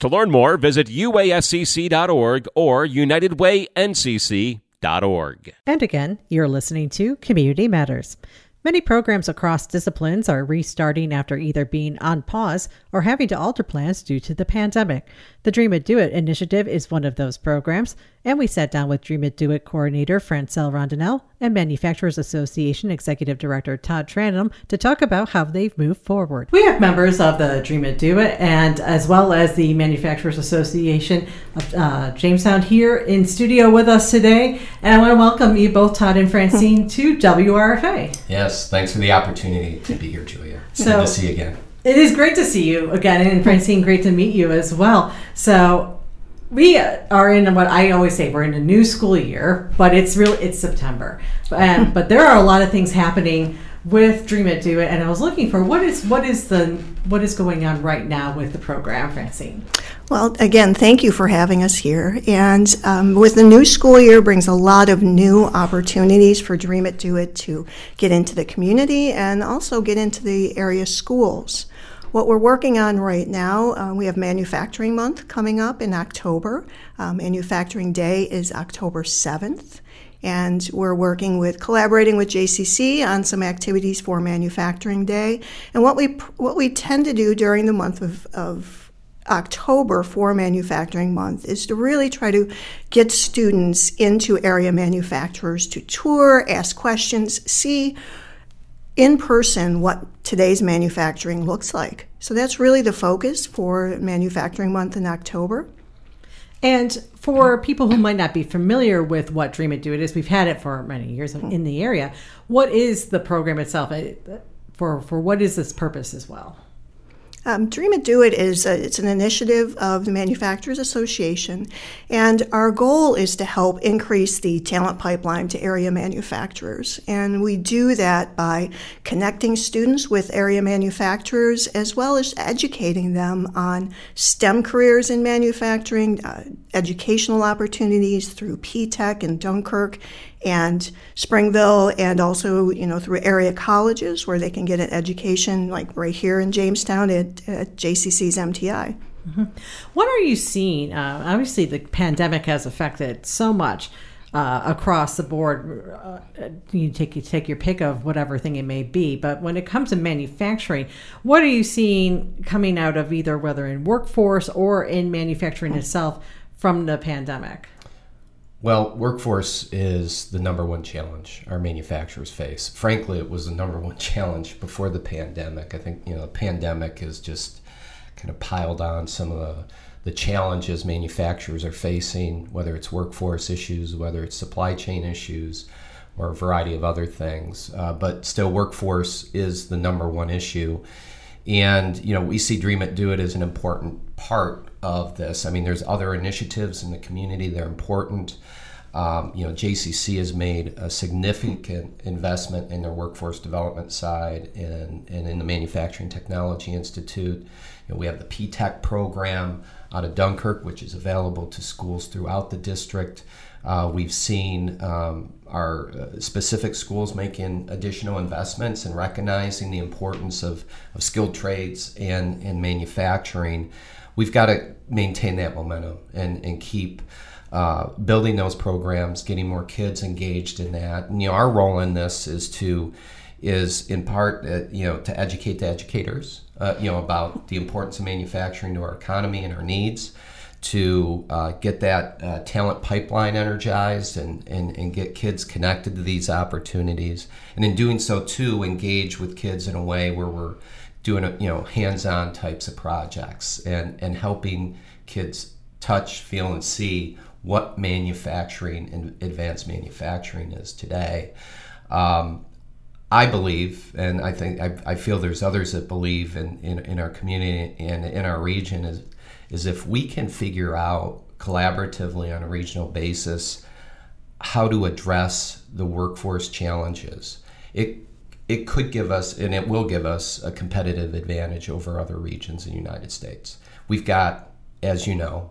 To learn more, visit uascc.org or unitedwayncc.org. And again, you're listening to Community Matters. Many programs across disciplines are restarting after either being on pause or having to alter plans due to the pandemic. The Dream It Do It initiative is one of those programs, and we sat down with Dream It Do It coordinator Francine Rondenell and Manufacturers Association Executive Director Todd Tranum to talk about how they've moved forward. We have members of the Dream It Do It and as well as the Manufacturers Association of uh, Jamestown here in studio with us today. And I want to welcome you both, Todd and Francine, to WRFA. Yes, thanks for the opportunity to be here, Julia. So, Good to see you again. It is great to see you again, and Francine, great to meet you as well. So, we are in what I always say we're in a new school year, but it's really it's September, and but there are a lot of things happening with Dream It Do It, and I was looking for what is what is the what is going on right now with the program, Francine. Well, again, thank you for having us here. And um, with the new school year brings a lot of new opportunities for Dream It Do It to get into the community and also get into the area schools. What we're working on right now, uh, we have Manufacturing Month coming up in October. Uh, Manufacturing Day is October 7th. And we're working with, collaborating with JCC on some activities for Manufacturing Day. And what we, what we tend to do during the month of, of October for Manufacturing Month is to really try to get students into area manufacturers to tour, ask questions, see in person what today's manufacturing looks like. So that's really the focus for Manufacturing Month in October. And for people who might not be familiar with what Dream It Do It is, we've had it for many years in the area. What is the program itself? Uh, for for what is this purpose as well? Um, Dream It Do It is a, it's an initiative of the Manufacturers Association, and our goal is to help increase the talent pipeline to area manufacturers. And we do that by connecting students with area manufacturers as well as educating them on STEM careers in manufacturing, uh, educational opportunities through P-TECH and Dunkirk and Springville, and also you know through area colleges where they can get an education, like right here in Jamestown at, at JCC's MTI. Mm-hmm. What are you seeing? Uh, obviously, the pandemic has affected so much. Uh, across the board, uh, you take you take your pick of whatever thing it may be. But when it comes to manufacturing, what are you seeing coming out of either whether in workforce or in manufacturing itself from the pandemic? Well, workforce is the number one challenge our manufacturers face. Frankly, it was the number one challenge before the pandemic. I think you know the pandemic has just kind of piled on some of the the challenges manufacturers are facing, whether it's workforce issues, whether it's supply chain issues, or a variety of other things. Uh, but still, workforce is the number one issue. And you know, we see Dream It Do It as an important part of this. I mean, there's other initiatives in the community they're important. Um, you know, JCC has made a significant investment in their workforce development side and, and in the Manufacturing Technology Institute. You know, we have the P-TECH program out of Dunkirk, which is available to schools throughout the district. Uh, we've seen um, our uh, specific schools making additional investments and recognizing the importance of, of skilled trades and, and manufacturing. We've got to maintain that momentum and, and keep uh, building those programs, getting more kids engaged in that. And, you know, our role in this is to is in part uh, you know to educate the educators uh, you know about the importance of manufacturing to our economy and our needs to uh, get that uh, talent pipeline energized and, and, and get kids connected to these opportunities. And in doing so, too, engage with kids in a way where we're doing you know hands-on types of projects and, and helping kids touch, feel, and see what manufacturing and advanced manufacturing is today. Um, I believe, and I think I, I, feel there's others that believe in, in, in our community and in our region is is if we can figure out collaboratively on a regional basis how to address the workforce challenges, it it could give us and it will give us a competitive advantage over other regions in the United States. We've got, as you know,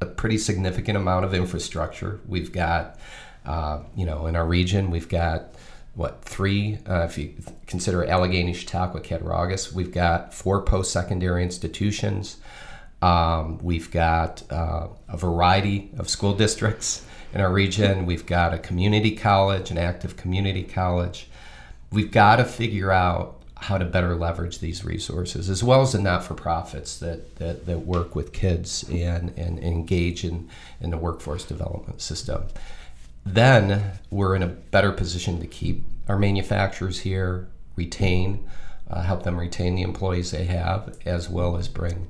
a pretty significant amount of infrastructure. We've got, uh, you know, in our region, we've got what three? Uh, if you consider Allegany, Chautauqua, Cattaraugus, we've got four post-secondary institutions. Um, we've got uh, a variety of school districts in our region. We've got a community college, an active community college. We've got to figure out how to better leverage these resources, as well as the not-for-profits that, that, that work with kids and, and engage in, in the workforce development system. Then we're in a better position to keep our manufacturers here, retain, uh, help them retain the employees they have, as well as bring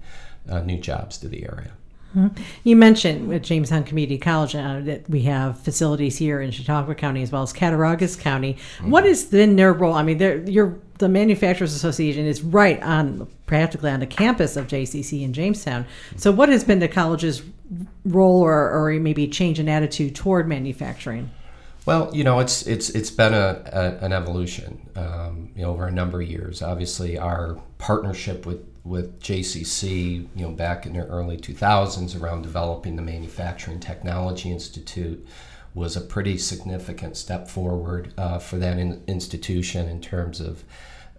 uh, new jobs to the area. Mm-hmm. You mentioned with Jamestown Community College uh, that we have facilities here in Chautauqua County as well as Cattaraugus County. Mm-hmm. What has been their role? I mean, the Manufacturers Association is right on practically on the campus of JCC in Jamestown. So, what has been the college's role, or, or maybe change in attitude toward manufacturing? Well, you know, it's it's it's been a, a an evolution, um, you know, over a number of years. Obviously, our partnership with with JCC, you know, back in the early 2000s around developing the Manufacturing Technology Institute was a pretty significant step forward uh, for that in, institution in terms of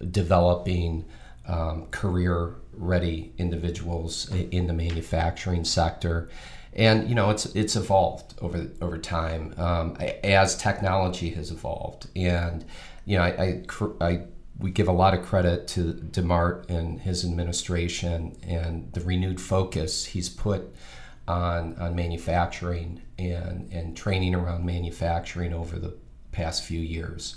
developing um, career ready individuals in the manufacturing sector. And you know it's it's evolved over over time um, as technology has evolved, and you know I, I, I we give a lot of credit to DeMarte and his administration and the renewed focus he's put on, on manufacturing and, and training around manufacturing over the past few years.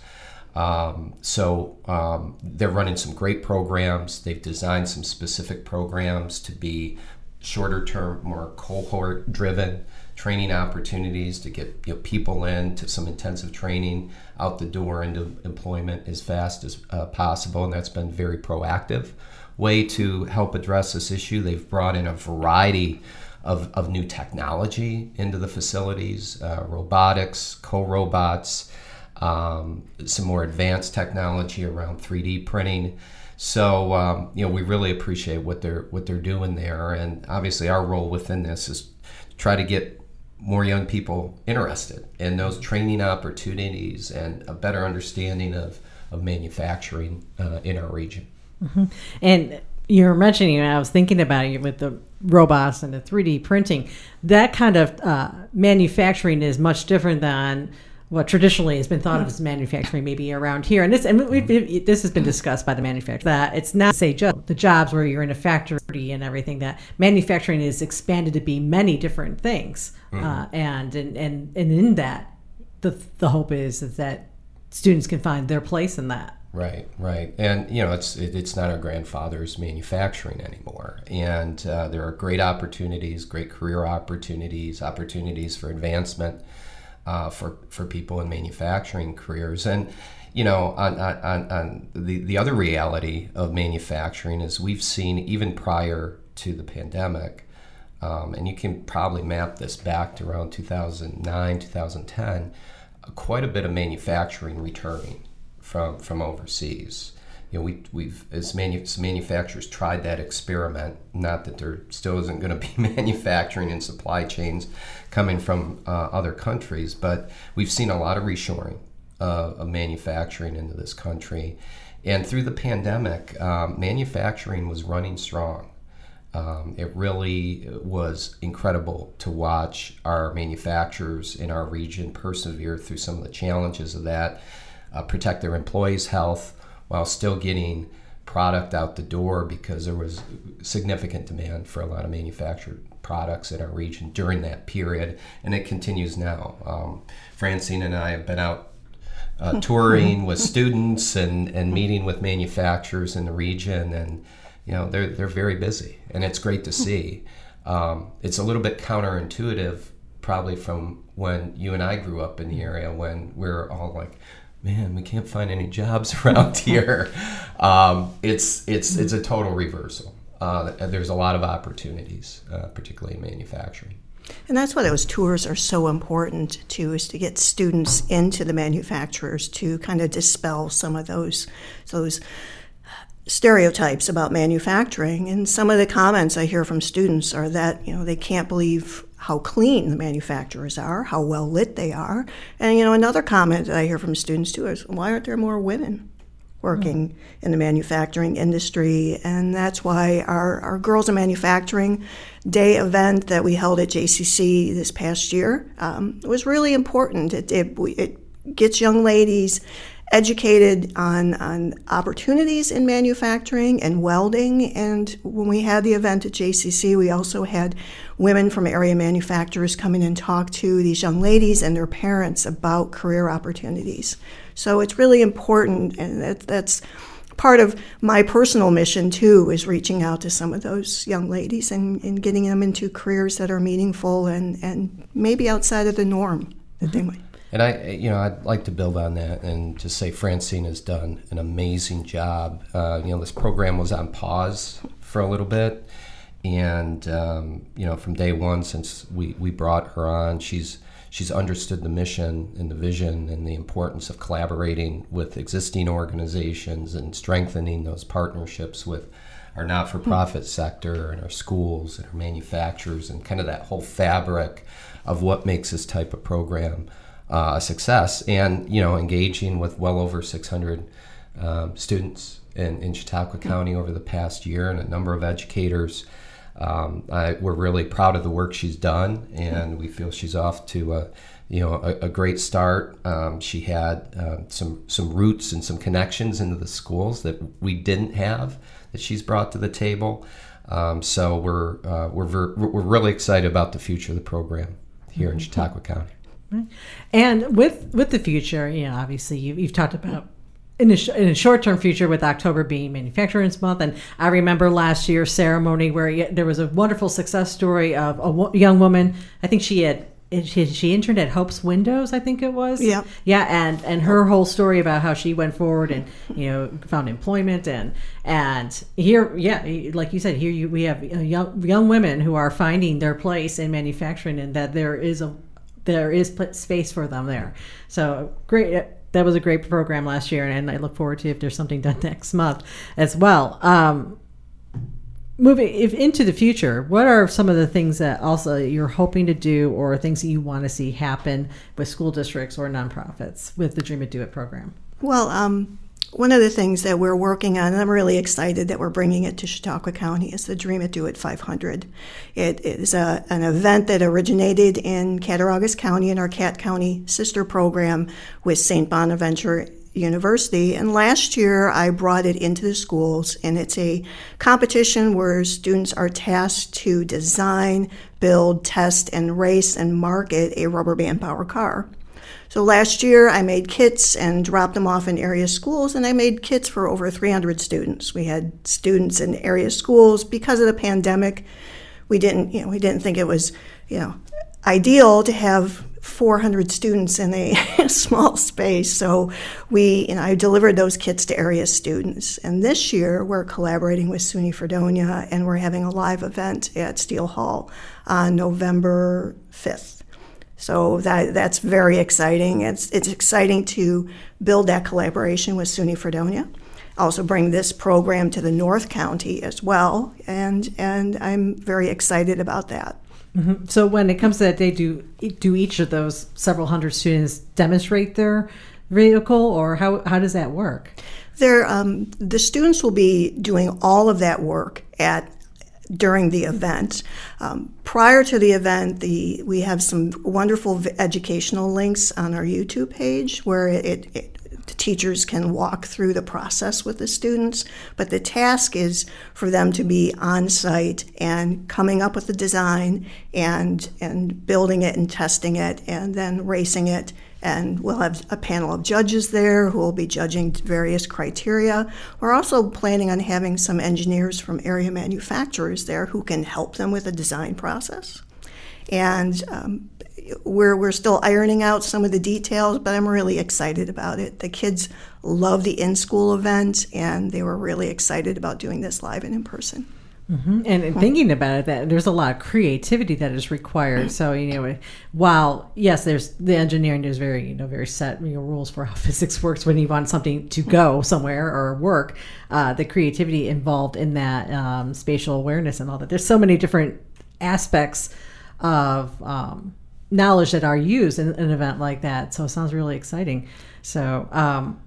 Um, so um, they're running some great programs. They've designed some specific programs to be shorter term, more cohort driven training opportunities to get you know, people in to some intensive training out the door into employment as fast as uh, possible, and that's been very proactive way to help address this issue. They've brought in a variety of, of new technology into the facilities, uh, robotics, co-robots, um, some more advanced technology around 3D printing. So um, you know we really appreciate what they're what they're doing there, and obviously our role within this is try to get more young people interested in those training opportunities and a better understanding of, of manufacturing uh, in our region. Mm-hmm. And you were mentioning, and I was thinking about it with the robots and the 3D printing. That kind of uh, manufacturing is much different than what traditionally has been thought of as manufacturing maybe around here. And this and this has been discussed by the manufacturer that it's not say just the jobs where you're in a factory and everything that manufacturing is expanded to be many different things. Mm-hmm. uh, and, and and and in that the the hope is, is that students can find their place in that. Right, right, and you know it's it, it's not our grandfather's manufacturing anymore, and uh, there are great opportunities, great career opportunities, opportunities for advancement uh, for for people in manufacturing careers. And you know, on, on, on the the other reality of manufacturing is we've seen even prior to the pandemic, um, and you can probably map this back to around 2009, 2010, uh, quite a bit of manufacturing returning from from overseas you know, we, we've as, manu- manufacturers tried that experiment. Not that there still isn't going to be manufacturing and supply chains coming from uh, other countries, but we've seen a lot of reshoring uh, of manufacturing into this country. And through the pandemic, um, manufacturing was running strong. Um, it really was incredible to watch our manufacturers in our region persevere through some of the challenges of that, uh, protect their employees' health while still getting product out the door because there was significant demand for a lot of manufactured products in our region during that period, and it continues now. Um, Francine and I have been out uh, touring with students and, and meeting with manufacturers in the region, and you know they're they're very busy, and it's great to see. Um, it's a little bit counterintuitive, probably from when you and I grew up in the area, when we're all like, "Man, we can't find any jobs around here." Um, it's it's it's a total reversal. Uh, there's a lot of opportunities, uh, particularly in manufacturing. And that's why those tours are so important too, is to get students into the manufacturers to kind of dispel some of those those stereotypes about manufacturing. And some of the comments I hear from students are that you know they can't believe how clean the manufacturers are, how well lit they are. And you know another comment that I hear from students too is why aren't there more women? Working mm. in the manufacturing industry. And that's why our, our Girls in Manufacturing Day event that we held at JCC this past year um, was really important. It, it, it gets young ladies educated on, on opportunities in manufacturing and welding. And when we had the event at JCC, we also had women from area manufacturers come in and talk to these young ladies and their parents about career opportunities. So it's really important, and that, that's part of my personal mission too is reaching out to some of those young ladies and, and getting them into careers that are meaningful and, and maybe outside of the norm that mm-hmm. they might. And I, you know, I'd like to build on that and to say Francine has done an amazing job. Uh, you know, this program was on pause for a little bit, and um, you know, from day one since we we brought her on, she's she's understood the mission and the vision and the importance of collaborating with existing organizations and strengthening those partnerships with our not-for-profit mm. sector and our schools and our manufacturers and kind of that whole fabric of what makes this type of program uh, a success and you know engaging with well over 600 um, students in, in Chautauqua. County over the past year and a number of educators um, I, we're really proud of the work she's done, and we feel she's off to a, you know a, a great start. Um, she had uh, some some roots and some connections into the schools that we didn't have that she's brought to the table. Um, so we're uh, we're ver- we're really excited about the future of the program here in. Chautauqua County. And with with the future, you know, obviously you, you've talked about in a, sh- in a short-term future with october being manufacturers month and i remember last year's ceremony where there was a wonderful success story of a w- young woman i think she had she, she interned at Hope's Windows, I think it was. Yeah. Yeah, and and her whole story about how she went forward and you know found employment and and here, yeah, like you said, here you, we have uh, young young women who are finding their place in manufacturing and that there is a there is space for them there. So great that was a great program last year, and I look forward to if there's something done next month as well. Um, moving if into the future, what are some of the things that also you're hoping to do, or things that you want to see happen with school districts or nonprofits with the Dream It Do It program? Well, um, one of the things that we're working on, and I'm really excited that we're bringing it to Chautauqua County, is the Dream It Do It 500. It is a, an event that originated in Cattaraugus County in our Cat County sister program with St. Bonaventure University. And last year I brought it into the schools, and it's a competition where students are tasked to design, build, test, and race and market a rubber band power car. So last year I made kits and dropped them off in area schools, and I made kits for over 300 students. We had students in area schools because of the pandemic. We didn't, you know, we didn't think it was, you know, ideal to have 400 students in a small space. So we, you know, I delivered those kits to area students. And this year we're collaborating with SUNY Fredonia and we're having a live event at Steele Hall on November 5th. So that that's very exciting. It's it's exciting to build that collaboration with SUNY Fredonia. Also bring this program to the North County as well, and and I'm very excited about that. Mm-hmm. So when it comes to that day, do do each of those several hundred students demonstrate their vehicle, or how how does that work? There, um, the students will be doing all of that work at during the event. Um, prior to the event, the we have some wonderful educational links on our YouTube page where it, it, the teachers can walk through the process with the students, but the task is for them to be on site and coming up with the design and and building it and testing it and then racing it. And we'll have a panel of judges there who will be judging various criteria. We're also planning on having some engineers from area manufacturers there who can help them with the design process. And um, we're, we're still ironing out some of the details, but I'm really excited about it. The kids love the in school event, and they were really excited about doing this live and in person. Mm-hmm. And, and thinking about it, that there's a lot of creativity that is required. So you know, while yes, there's the engineering, there's very you know very set you know, rules for how physics works when you want something to go somewhere or work. Uh, the creativity involved in that um, spatial awareness and all that. There's so many different aspects of um, knowledge that are used in an event like that. So it sounds really exciting. So, um,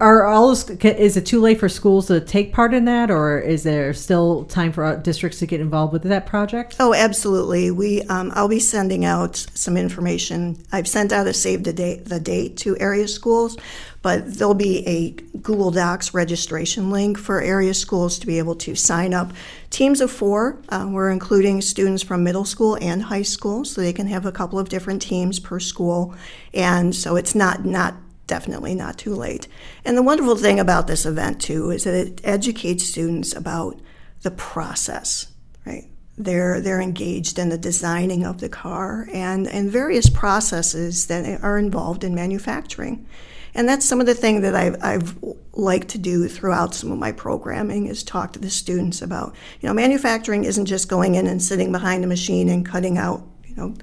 are all is it too late for schools to take part in that, or is there still time for districts to get involved with that project? Oh, absolutely. We um, I'll be sending out some information. I've sent out a save the date the date to area schools, but there'll be a Google Docs registration link for area schools to be able to sign up. Teams of four. Uh, we're including students from middle school and high school, so they can have a couple of different teams per school, and so it's not not definitely not too late. And the wonderful thing about this event, too, is that it educates students about the process, right? They're, they're engaged in the designing of the car and, and various processes that are involved in manufacturing. And that's some of the thing that I've, I've liked to do throughout some of my programming is talk to the students about, you know, manufacturing isn't just going in and sitting behind a machine and cutting out, you know,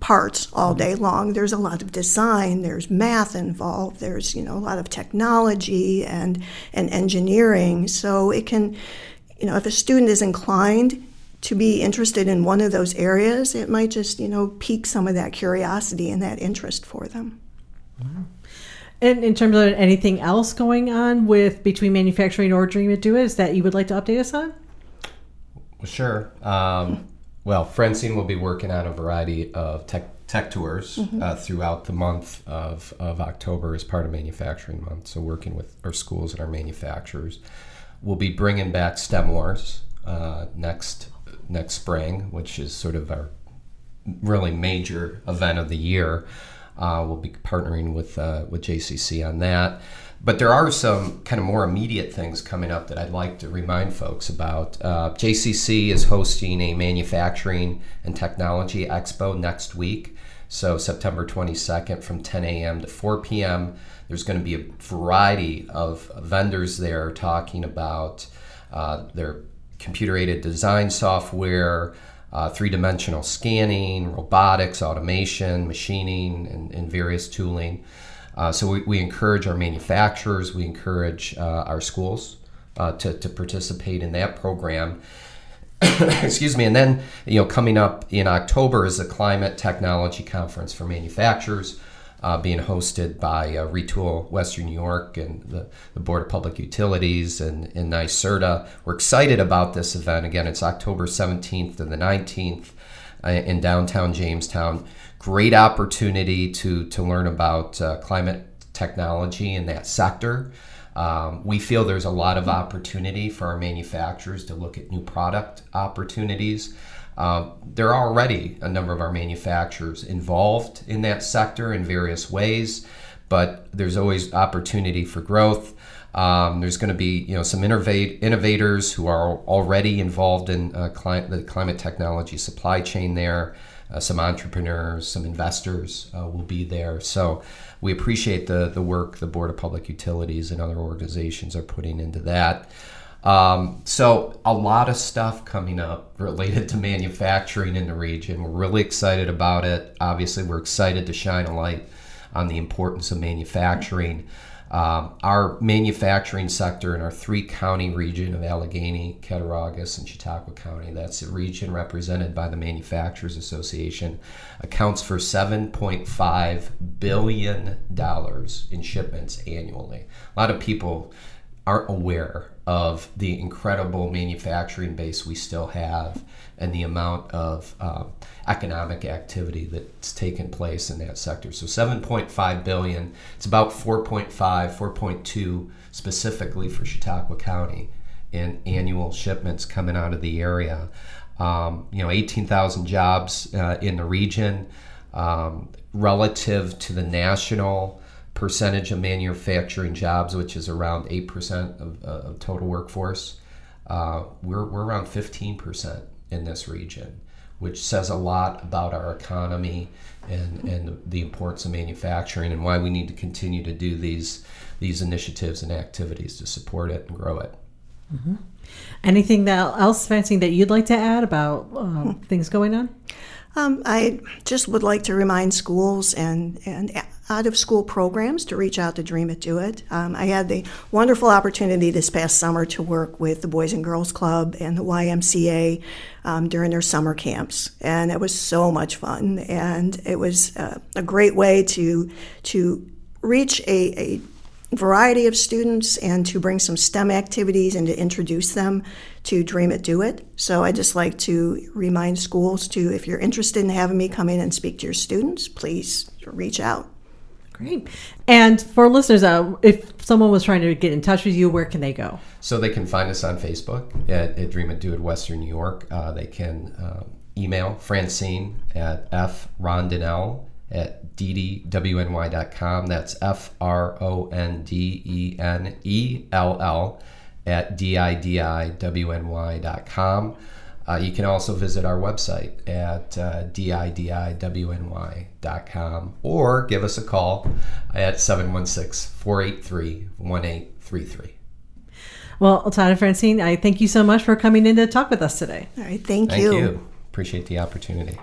parts all day long. There's a lot of design, there's math involved, there's you know a lot of technology and and engineering. So it can, you know, if a student is inclined to be interested in one of those areas, it might just you know pique some of that curiosity and that interest for them. Wow. And in terms of anything else going on with between manufacturing or Dream It Do It, is that you would like to update us on? Well, sure. Um, well, Francine will be working on a variety of tech, tech tours mm-hmm. uh, throughout the month of, of October as part of Manufacturing Month. So, working with our schools and our manufacturers. We'll be bringing back STEM Wars uh, next next spring, which is sort of our really major event of the year. Uh, we'll be partnering with uh, with JCC on that. But there are some kind of more immediate things coming up that I'd like to remind folks about. Uh, JCC is hosting a manufacturing and technology expo next week. So, September 22nd from 10 a.m. to 4 p.m. There's going to be a variety of vendors there talking about uh, their computer aided design software, uh, three dimensional scanning, robotics, automation, machining, and, and various tooling. Uh, so we, we, encourage our manufacturers, we encourage uh, our schools uh, to, to participate in that program. Excuse me. And then, you know, coming up in October is the Climate Technology Conference for Manufacturers. Uh, being hosted by uh, Retool Western New York and the, the, Board of Public Utilities and, and NYSERDA. We're excited about this event. Again, it's October 17th to the 19th uh, in downtown Jamestown great opportunity to, to learn about uh, climate technology in that sector. Um, we feel there's a lot of opportunity for our manufacturers to look at new product opportunities. Uh, there are already a number of our manufacturers involved in that sector in various ways, but there's always opportunity for growth. Um, there's going to be you know some innovate, innovators who are already involved in uh, the climate technology supply chain there uh, some entrepreneurs, some investors uh, will be there. So we appreciate the, the work the Board of Public Utilities and other organizations are putting into that. Um, so a lot of stuff coming up related to manufacturing in the region. We're really excited about it. Obviously, we're excited to shine a light on the importance of manufacturing. Um, our manufacturing sector in our three county region of Allegany, Cattaraugus, and Chautauqua County, that's a region represented by the Manufacturers Association, accounts for $7.5 billion in shipments annually. A lot of people aren't aware of the incredible manufacturing base we still have and the amount of um, economic activity that's taken place in that sector. So 7.5 billion, it's about 4.5, 4.2 specifically for Chautauqua County in annual shipments coming out of the area. Um, you know, 18,000 jobs uh, in the region um, relative to the national percentage of manufacturing jobs, which is around 8% of, uh, of total workforce. Uh, we're, we're around 15% in this region, which says a lot about our economy and, and the importance of manufacturing and why we need to continue to do these, these initiatives and activities to support it and grow it. Mm-hmm. Anything that else, Francine, that you'd like to add about uh, things going on? Um, I just would like to remind schools and, and out of school programs to reach out to Dream It Do It. Um, I had the wonderful opportunity this past summer to work with the Boys and Girls Club and the YMCA um, during their summer camps, and it was so much fun. And it was uh, a great way to to reach a, a variety of students and to bring some STEM activities and to introduce them to Dream It Do It. So I just like to remind schools to, if you're interested in having me come in and speak to your students, please reach out. Great. And for listeners, uh, if someone was trying to get in touch with you, where can they go? So they can find us on Facebook at, at Dream It Do It Western New York. Uh, they can uh, email Francine at frondenell at ddwny.com. That's F R O N D E N E L L at didiwny.com. Uh, you can also visit our website at uh, didiwny.com or give us a call at 716 483 1833. Well, Todd and Francine, I thank you so much for coming in to talk with us today. All right, thank, you. thank you. you. Appreciate the opportunity.